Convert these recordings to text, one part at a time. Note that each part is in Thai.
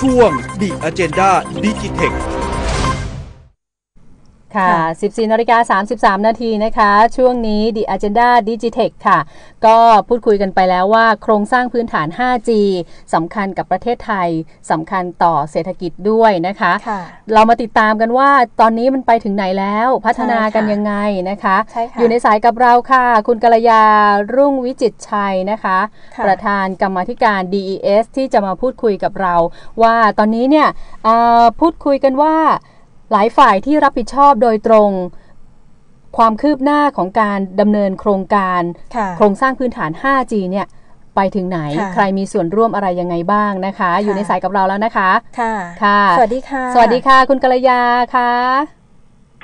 ช่วง The Agenda Digitech ค่ะ 14นาฬิกา33 นาทีนะคะ ช่วงนี้ The Agenda Digitech ค่ะ ก็พูดคุยกันไปแล้วว่าโครงสร้างพื้นฐาน 5G สำคัญกับประเทศไทยสำคัญต่อเศรษฐกิจด้วยนะคะค่ะเรามาติดตามกันว่าตอนนี้มันไปถึงไหนแล้วพัฒนากันใช่ค่ะยังไงนะคะใช่ค่ะอยู่ในสายกับเราค่ะ คุณกัลยารุ่งวิจิตรชัยนะคะค่ะประธานกรรมาธิการ DES ที่จะมาพูดคุยกับเรา ว่าตอนนี้เนี่ยเอ่อพูดคุยกันว่า หลายฝ่ายที่รับผิดชอบโดยตรง ความคืบหน้าของการดำเนินโครงการค่ะโครงสร้างพื้นฐาน 5G เนี่ยไปถึงไหนค่ะใครมีส่วนร่วมอะไรยังไงบ้างนะคะ อยู่ในสายกับเราแล้วนะคะ ค่ะ ค่ะ สวัสดีค่ะ สวัสดีค่ะ คุณกัลยาค่ะ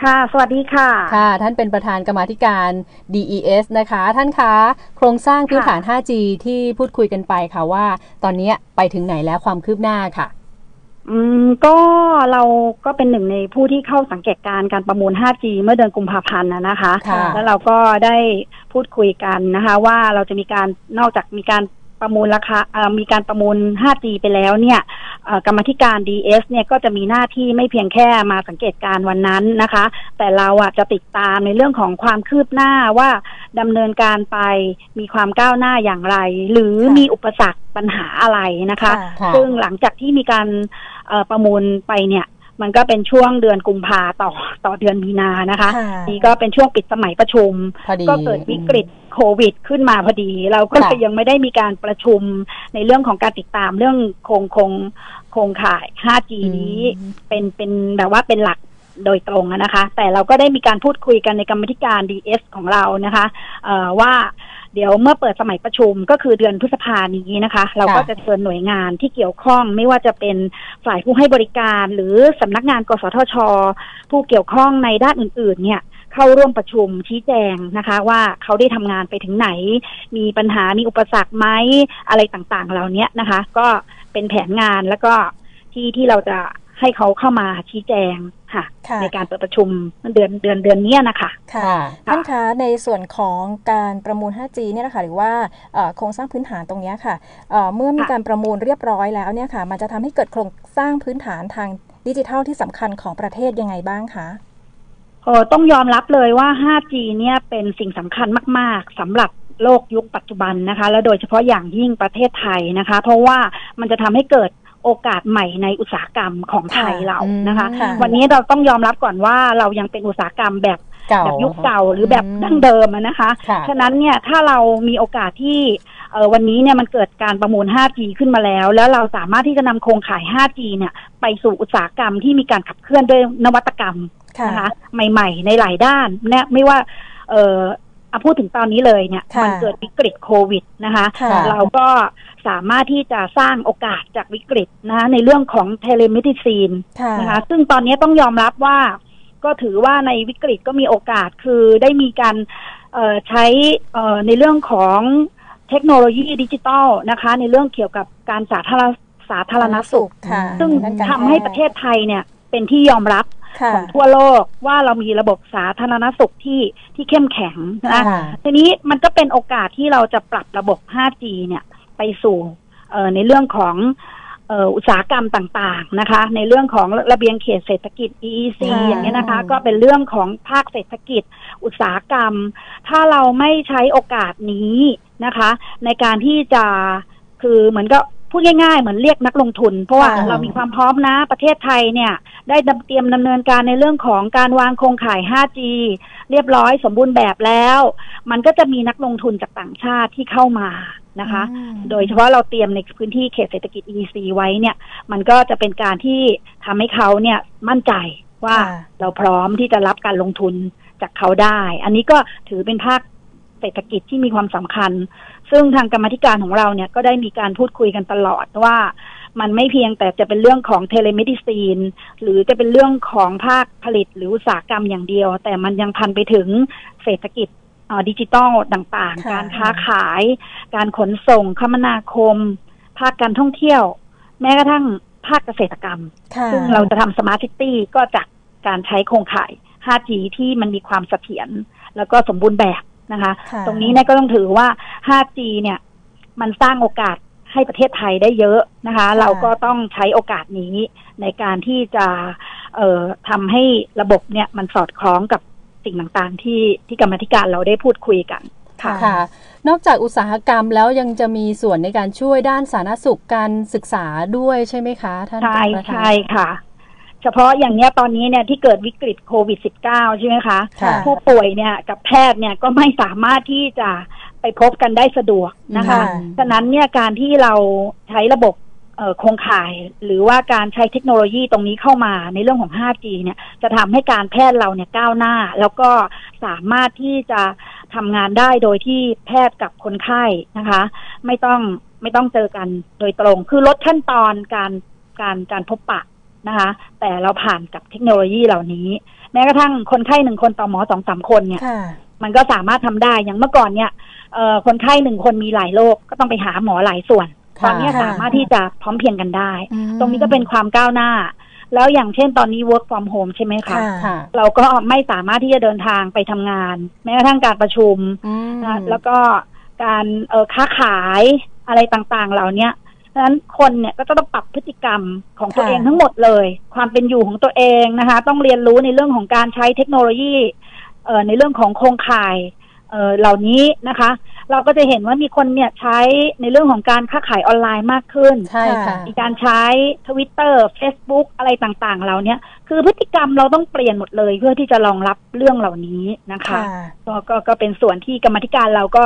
ค่ะ สวัสดีค่ะ ค่ะ ท่านเป็นประธานกรรมาธิการ DES นะคะ ท่านคะ โครงสร้างพื้นฐาน 5G ที่พูดคุยกันไปค่ะว่า ตอนนี้ไปถึงไหนแล้วความคืบหน้าค่ะ อืมก็เราก็เป็นหนึ่งในผู้ที่เข้าสังเกตการณ์การประมูล 5G เมื่อเดือนกุมภาพันธ์นะนะคะ ค่ะ แล้วเราก็ได้พูดคุยกันนะคะ ว่าเราจะมีการนอกจากมีการ ประมูลราคาเอ่อมีการประมูล 5G ไปแล้วเนี่ยเอ่อกรรมาธิการ DS เนี่ยก็จะมีหน้าที่ไม่เพียงแค่มาสังเกตการณ์วันนั้นนะคะ แต่เราอะจะติดตามในเรื่องของความคืบหน้าว่าดำเนินการไปมีความก้าวหน้าอย่างไร หรือค่ะมีอุปสรรคปัญหาอะไรนะคะค่ะซึ่งหลังจากที่มีการเอ่อประมูลไปเนี่ย มันก็เป็นช่วงเดือนกุมภาต่อต่อเดือนมีนานะคะค่ะนี่ก็เป็นช่วงปิดสมัยประชุมพอดีก็เกิดวิกฤตโควิด ขึ้นมาพอดี เราก็เลยค่ะยังไม่ได้มีการประชุมในเรื่องของการติดตามเรื่องโครงโครงโครงข่าย 5G นี้อืมเป็นเป็นแบบว่าเป็นหลัก โดยตรงนะคะ แต่เราก็ได้มีการพูดคุยกันในกรรมธิการ DS ของเรานะคะว่าเดี๋ยวเมื่อเปิดสมัยประชุมก็คือเดือนพฤษภานี้นะคะ เราก็จะเชิญหน่วยงานที่เกี่ยวข้องไม่ว่าจะเป็นฝ่ายผู้ให้บริการ หรือสำนักงานกสทช ผู้เกี่ยวข้องในด้านอื่น ๆ เนี่ยเข้าร่วมประชุมชี้แจงนะคะ ว่าเขาได้ทำงานไปถึงไหน มีปัญหามีอุปสรรคไหมอะไรต่างๆ เหล่านี้นะคะ ก็เป็นแผนงานแล้วก็ที่ที่เราจะให้เขาเข้ามาชี้แจง ค่ะค่ะ ในการเปิดประชุมเดือนเดือนเดือนเนี้ยนะคะค่ะค่ะท่านคะในส่วนของการประมูล 5G เนี่ยนะคะหรือว่าเอ่อโครงสร้างพื้นฐานตรงเนี้ยค่ะเอ่อเมื่อมีค่ะการประมูลเรียบร้อยแล้วเนี่ยค่ะ มันจะทำให้เกิดโครงสร้างพื้นฐานทางดิจิทัลที่สำคัญของประเทศยังไงบ้างคะโอ้ต้องยอมรับเลยว่า 5G เนี่ยเป็นสิ่งสำคัญมาก ๆสำหรับโลกยุคปัจจุบันนะคะ และโดยเฉพาะอย่างยิ่งประเทศไทยนะคะ เพราะว่ามันจะทำให้เกิด โอกาสใหม่ในอุตสาหกรรมของไทยค่ะเรานะคะค่ะวันนี้เราต้องยอมรับก่อนว่าเรายังเป็นอุตสาหกรรมแบบเก่าแบบยุคเก่าหรือแบบอืมดั้งเดิมอะนะคะค่ะฉะนั้นเนี่ยถ้าเรามีโอกาสที่เอ่อวันนี้เนี่ยมันเกิดการประมูล 5G ขึ้นมาแล้ว แล้วเราสามารถที่จะนำโครงข่าย 5G เนี่ยไปสู่อุตสาหกรรมที่มีการขับเคลื่อนด้วยนวัตกรรมค่ะนะคะใหม่ ๆ ในหลายด้านเนี่ยไม่ว่าเออเอาพูดถึงตอนนี้เลยเนี่ยค่ะมันเกิดวิกฤตโควิดนะคะค่ะเราก็สามารถที่จะสร้างโอกาสจากวิกฤตนะคะในเรื่องของ telemedicine ค่ะนะคะซึ่งตอนนี้ต้องยอมรับว่า ก็ถือว่าในวิกฤตก็มีโอกาสคือได้มีการเอ่อใช้เอ่อในเรื่องของเทคโนโลยีดิจิทัลนะคะ ในเรื่องเกี่ยวกับการสาธารณสาธารณสุขค่ะซึ่งด้านการทำให้ประเทศไทยเนี่ยเป็นที่ยอมรับค่ะ ของทั่วโลกว่าเรามีระบบสาธารณสุขที่ที่เข้มแข็งนะค่ะทีนี้มันก็เป็นโอกาสที่เราจะปรับระบบ 5G เนี่ยไปสู่เอ่อในเรื่องของเอ่ออุตสาหกรรมต่างๆนะคะ ในเรื่องของระเบียงเขตเศรษฐกิจ EEC ค่ะอย่างนี้ยนะคะ ก็เป็นเรื่องของภาคเศรษฐกิจ อุตสาหกรรม ถ้าเราไม่ใช้โอกาสนี้นะคะ ในการที่จะคือเหมือนก็ พูดง่ายๆ เหมือนเรียกนักลงทุน เพราะว่าค่ะเรามีความพร้อมนะประเทศไทยเนี่ย ได้ดำเตรียมดำเนินการในเรื่องของการวางโครงข่าย 5G เรียบร้อยสมบูรณ์แบบแล้ว มันก็จะมีนักลงทุนจากต่างชาติที่เข้ามานะคะอืมโดยเฉพาะเราเตรียมในพื้นที่เขตเศรษฐกิจ EEC ไว้เนี่ย มันก็จะเป็นการที่ทำให้เขาเนี่ยมั่นใจว่าค่ะเราพร้อมที่จะรับการลงทุนจากเขาได้ อันนี้ก็ถือเป็นภาคเศรษฐกิจที่มีความสำคัญ ซึ่งทางกรรมาธิการของเราเนี่ยก็ได้มีการพูดคุยกันตลอดว่า มันไม่เพียงแต่จะเป็นเรื่องของ telemedicine หรือจะเป็นเรื่องของภาคผลิตหรืออุตสาหกรรมอย่างเดียว แต่มันยังพันไปถึงเศรษฐกิจเอ่อดิจิตอลต่างๆค่ะการค้าขาย การขนส่งคมนาคม ภาคการท่องเที่ยว แม้กระทั่งภาคเกษตรกรรมค่ะซึ่งเราจะทำ smart city ก็จากการใช้โครงข่าย 5G ที่มันมีความเสถียรแล้วก็สมบูรณ์แบบ นะคะค่ะตรงนี้เนี่ยก็ต้องถือว่า 5G เนี่ย มันสร้างโอกาสให้ประเทศไทยได้เยอะนะคะ เราก็ต้องใช้โอกาสนี้ในการที่จะเอ่อทำให้ระบบเนี่ยมันสอดคล้องกับสิ่งต่างๆ ที่ที่กรรมาธิการเราได้พูดคุยกันค่ะค่ะนอกจากอุตสาหกรรมแล้วยังจะมีส่วนในการช่วยด้านสาธารณสุขการศึกษาด้วยใช่ไหมคะ ท่านใช่ประธานใช่ค่ะ เฉพาะอย่างเนี้ยตอนนี้เนี่ยที่เกิดวิกฤตโควิด -19 ใช่ไหมคะค่ะผู้ป่วยเนี่ยกับแพทย์เนี่ยก็ไม่สามารถที่จะไปพบกันได้สะดวกนะคะค่ะฉะนั้นเนี่ยการที่เราใช้ระบบเอ่อโครงข่าย หรือว่าการใช้เทคโนโลยีตรงนี้เข้ามาในเรื่องของ 5G เนี่ยจะทำให้การแพทย์เราเนี่ยก้าวหน้า แล้วก็สามารถที่จะทำงานได้โดยที่แพทย์กับคนไข้นะคะ ไม่ต้องไม่ต้องเจอกันโดยตรง คือลดขั้นตอนการการการพบปะ นะคะ แต่เราผ่านกับเทคโนโลยีเหล่านี้ แม้กระทั่งคนไข้หนึ่งคนต่อหมอสองสามคนเนี่ยค่ะมันก็สามารถทำได้อย่างเมื่อก่อนเนี่ยเอ่อคนไข้หนึ่งคนมีหลายโรคก็ต้องไปหาหมอหลายส่วนตค่ะอนนี้ค่ะสามารถที่จะพร้อมเพรียงกันได้อืมตรงนี้ก็เป็นความก้าวหน้า แล้วอย่างเช่นตอนนี้ work from home ใช่ไหมคะค่ะค่ะเราก็ไม่สามารถที่จะเดินทางไปทำงาน แม้กระทั่งการประชุมอืมนะแล้วก็การเออค้าขายอะไรต่างๆ เหล่าเนี้ย ดังนั้นคนเนี่ยก็จะต้องปรับพฤติกรรมของตัวค่ะเองทั้งหมดเลย ความเป็นอยู่ของตัวเองนะคะ ต้องเรียนรู้ในเรื่องของการใช้เทคโนโลยีเอ่อในเรื่องของโครงข่ายเอ่อเหล่านี้นะคะ เราก็จะเห็นว่ามีคนเนี่ยใช้ในเรื่องของการค้าขายออนไลน์มากขึ้นใช่ค่ะมีการใช้ทวิตเตอร์เฟซบุ๊กอะไรต่างๆ เราเนี่ยคือพฤติกรรมเราต้องเปลี่ยนหมดเลยเพื่อที่จะรองรับเรื่องเหล่านี้นะคะค่ะก็ก็ก็เป็นส่วนที่กรรมาธิการเราก็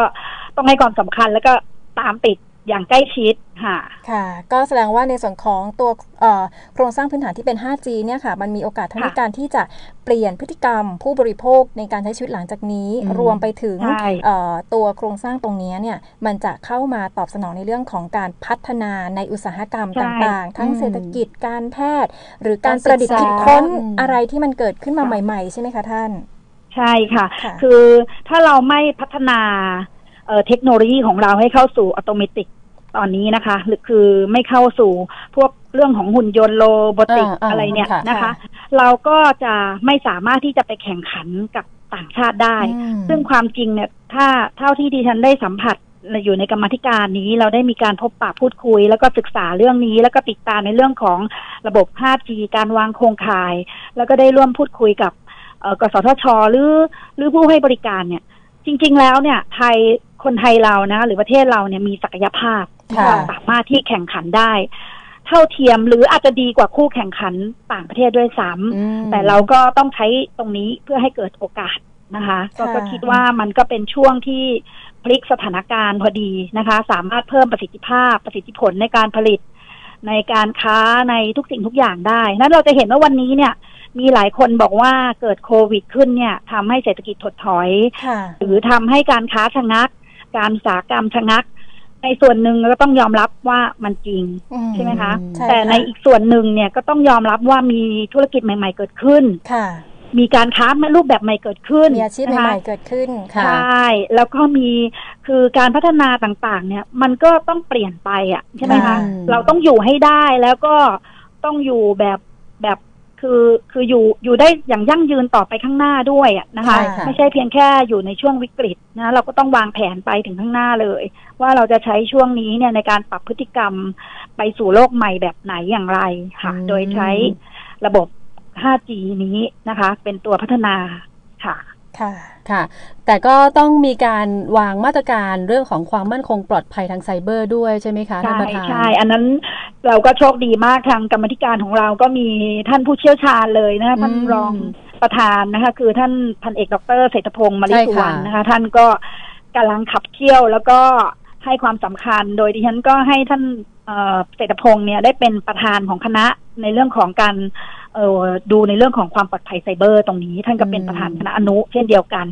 ต้องให้ความสำคัญแล้วก็ตามติด อย่างใกล้ชิดค่ะ ค่ะ ก็แสดงว่าในส่วนของตัวเอ่อโครงสร้างพื้นฐานที่เป็น 5G เนี่ยค่ะ มันมีโอกาสทั้งค่ะในการที่จะเปลี่ยนพฤติกรรมผู้บริโภคในการใช้ชีวิตหลังจากนี้อืมรวมไปถึงใช่เอ่อตัวโครงสร้างตรงนี้เนี่ย มันจะเข้ามาตอบสนองในเรื่องของการพัฒนาในอุตสาหกรรมใช่ต่างๆ ทั้งอืมเศรษฐกิจ การแพทย์ หรือการการประดิษฐ์ศึคิกดษาค้นอืมอะไรที่มันเกิดขึ้นมาใหม่ ๆ ใช่ไหมคะท่าน ใช่ค่ะค่ะคือถ้าเราไม่พัฒนา เอ่อเทคโนโลยีของเราให้เข้าสู่อัตโนมัติตอนนี้นะคะ หรือคือไม่เข้าสู่พวกเรื่องของหุ่นยนต์โรบอติกอ่าอ่าอะไรเนี่ยค่ะนะคะค่ะเราก็จะไม่สามารถที่จะไปแข่งขันกับต่างชาติได้อืมซึ่งความจริงเนี่ยถ้าเท่าที่ดิฉันได้สัมผัสอยู่ในกรรมาธิการนี้เราได้มีการพบปะพูดคุย แล้วก็ศึกษาเรื่องนี้ แล้วก็ติดตามในเรื่องของระบบ 5G การวางโครงข่าย แล้วก็ได้ร่วมพูดคุยกับเอ่อกสทช หรือหรือผู้ให้บริการเนี่ย จริง ๆ แล้วเนี่ยไทย คนไทยเรานะ หรือประเทศเราเนี่ยมีศักยภาพค่ะเราสามารถที่แข่งขันได้ เท่าเทียมหรืออาจจะดีกว่าคู่แข่งขันต่างประเทศด้วยซ้ำอืมแต่เราก็ต้องใช้ตรงนี้เพื่อให้เกิดโอกาสนะคะก็ค่ะก็คิดว่ามันก็เป็นช่วงที่พลิกสถานการณ์พอดีนะคะ สามารถเพิ่มประสิทธิภาพประสิทธิผลในการผลิต ในการค้าในทุกสิ่งทุกอย่างได้ นั้นเราจะเห็นว่าวันนี้เนี่ย มีหลายคนบอกว่าเกิดโควิดขึ้นเนี่ยทำให้เศรษฐกิจถดถอยค่ะหรือทำให้การค้าชะงัก การอุตสาหกรรมชะงัก ในส่วนหนึ่งก็ต้องยอมรับว่ามันจริงอืมใช่ไหมคะใช่แต่ในค่ะอีกส่วนหนึ่งเนี่ยก็ต้องยอมรับว่ามีธุรกิจใหม่ ๆ เกิดขึ้นค่ะมีการค้ารูปแบบใหม่เกิดขึ้น มีอาชีพนะคะใหม่ๆเกิดขึ้นค่ะใช่แล้วก็มีคือการพัฒนาต่างๆ เนี่ย มันก็ต้องเปลี่ยนไปอะใช่ไหมคะค่ะเราต้องอยู่ให้ได้แล้วก็ต้องอยู่แบบแบบ คือคืออยู่อยู่ได้อย่างยั่งยืนต่อไปข้างหน้าด้วยอะนะคะ ใช่ค่ะ ไม่ใช่เพียงแค่อยู่ในช่วงวิกฤตนะเราก็ต้องวางแผนไปถึงข้างหน้าเลย ว่าเราจะใช้ช่วงนี้เนี่ยในการปรับพฤติกรรมไปสู่โลกใหม่แบบไหนอย่างไรค่ะ อืม โดยใช้ระบบ 5G นี้นะคะ เป็นตัวพัฒนาค่ะ ค่ะค่ะ แต่ก็ต้องมีการวางมาตรการเรื่องของความมั่นคงปลอดภัยทางไซเบอร์ด้วยใช่ไหมคะท่านใช่ประธานใช่อันนั้นเราก็โชคดีมากทางกรรมธิการของเราก็มีท่านผู้เชี่ยวชาญเลยนะคะท่านอืมรองประธานนะคะ คือท่านพันเอกดรเศรษฐพงศ์มาริใช่สุวรค่ะรณนะคะ ท่านก็กำลังขับเคี่ยวแล้วก็ให้ความสำคัญ โดยดิฉันก็ให้ท่านเอ่อเศรษฐพงศ์เนี่ยได้เป็นประธานของคณะในเรื่องของการ เอ่อดูในเรื่องของความปลอดภัยไซเบอร์ ตรงนี้ ท่านก็เป็นประธานคณะอนุ เช่นเดียวกัน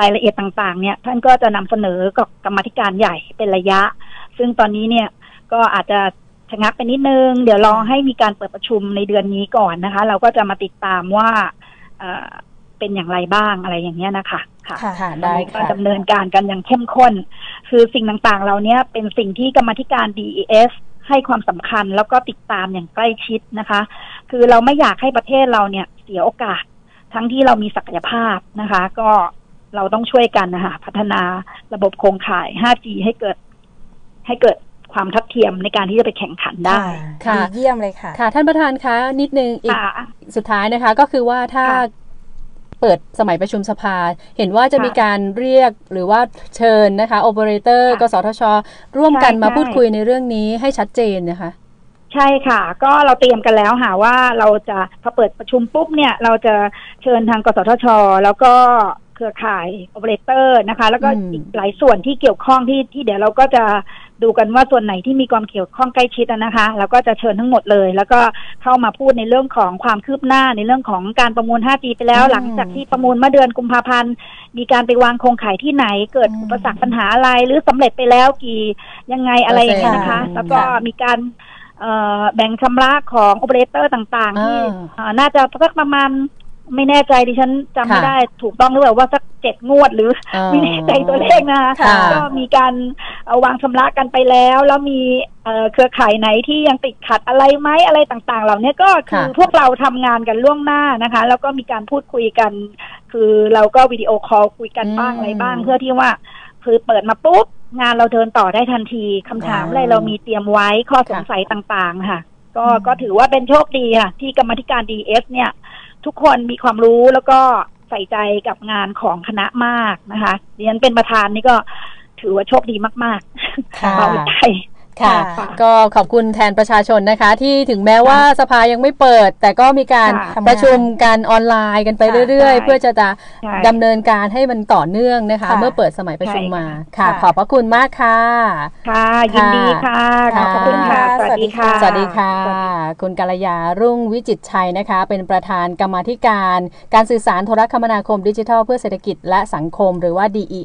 รายละเอียดต่างๆ เนี่ย ท่านก็จะนำเสนอกับกรรมาธิการใหญ่เป็นระยะ ซึ่งตอนนี้เนี่ยก็อาจจะชะงักไปนิดนึง เดี๋ยวรอให้มีการเปิดประชุมในเดือนนี้ก่อนนะคะ เราก็จะมาติดตามว่าเอ่อเป็นอย่างไรบ้างอะไรอย่างเงี้ยนะคะ ค่ะค่ะค่ะได้ก็ค่ะดำเนินการกันอย่างเข้มข้น คือสิ่งต่างๆ เราเนี้ยเป็นสิ่งที่กรรมาธิการ DES ให้ความสำคัญแล้วก็ติดตามอย่างใกล้ชิดนะคะ คือเราไม่อยากให้ประเทศเราเนี่ยเสียโอกาส ทั้งที่เรามีศักยภาพนะคะ ก็เราต้องช่วยกันนะคะพัฒนาระบบโครงข่าย 5G ให้เกิด ให้เกิดความทัดเทียมในการที่จะไปแข่งขันได้ค่ะดีเยี่ยมเลยค่ะ ค่ะ ท่านประธานคะนิดนึงอีกค่ะสุดท้ายนะคะ ก็คือว่าถ้าค่ะ เปิดสมัยประชุมสภา เห็นว่าจะค่ะมีการเรียกหรือว่าเชิญนะคะโอเปอเรเตอร์ค่ะกสทช ร่วมกันใช่มาใช่พูดคุยในเรื่องนี้ให้ชัดเจนนะคะใช่ค่ะ ก็เราเตรียมกันแล้วค่ะว่าเราจะพอเปิดประชุมปุ๊บเนี่ยเราจะเชิญทางกสทช แล้วก็เครือข่ายโอเปอเรเตอร์นะคะ แล้วก็อืมอีกหลายส่วนที่เกี่ยวข้องที่ที่เดี๋ยวเราก็จะ ดูกันว่าส่วนไหนที่มีความเกี่ยวข้องใกล้ชิดอะนะคะเราก็จะเชิญทั้งหมดเลย แล้วก็เข้ามาพูดในเรื่องของความคืบหน้าในเรื่องของการประมูล 5G ไปแล้วอืมหลังจากที่ประมูลเมื่อเดือนกุมภาพันธ์มีการไปวางโครงข่ายที่ไหน เกิดอืมอุปสรรคปัญหาอะไรหรือสำเร็จไปแล้วกี่ยังไงอะไรอย่างเงี้ยนะคะเปอร์เซ็นต์แล้วก็ค่ะมีการเอ่อแบ่งชำระของโอเปอเรเตอร์ต่างๆที่อ่าเอ่อน่าจะสักประมาณ ไม่แน่ใจดิฉันจำไม่ค่ะได้ถูกต้องหรือเปล่าว่าสักเจ็ดงวดหรืออ่าไม่แน่ใจตัวเลขนะคะค่ะก็มีการเอาวางชำระกันไปแล้ว แล้วมีเอ่อเครือข่ายไหนที่ยังติดขัดอะไรไหมอะไรต่างๆ เหล่านี้ก็คือค่ะพวกเราทำงานกันล่วงหน้านะคะ แล้วก็มีการพูดคุยกัน คือเราก็ video call คุยกันบ้างอืมอะไรบ้าง เพื่อที่ว่า คือเปิดมาปุ๊บงานเราเดินต่อได้ทันทีคำถามอ่าอะไรเรามีเตรียมไว้ข้อสงสัยต่างๆ ค่ะ ก็ก็ถือว่าเป็นโชคดีค่ะ ที่กรรมาธิการ DES เนี่ย ทุกคนมีความรู้แล้วก็ใส่ใจกับงานของคณะมากนะคะดิฉันเป็นประธานนี่ก็ถือว่าโชคดีมากค่ะๆเอาใจ ค่ะค่ะ ก็ขอบคุณแทนประชาชนนะคะ ที่ถึงแม้ว่าสภายังไม่เปิด แต่ก็มีการค่ะประชุมกันออนไลน์กันไปค่ะเรื่อยใช่ๆเพื่อจะจะใช่ดำเนินการให้มันต่อเนื่องนะคะค่ะเมื่อเปิดสมัยประชุมมาใช่ค่ะค่ะค่ะ ขอบพระคุณมากค่ะค่ะยินดีค่ะค่ะขอบคุณค่ะสสวัวัสสดีดีค่ะค่ะสวัสดีค่ะ คุณกัลยารุ่งวิจิตรชัยนะคะ เป็นประธานกรรมาธิการ การสื่อสารโทรคมนาคมดิจิทัล เพื่อเศรษฐกิจและสังคมหรือว่า DE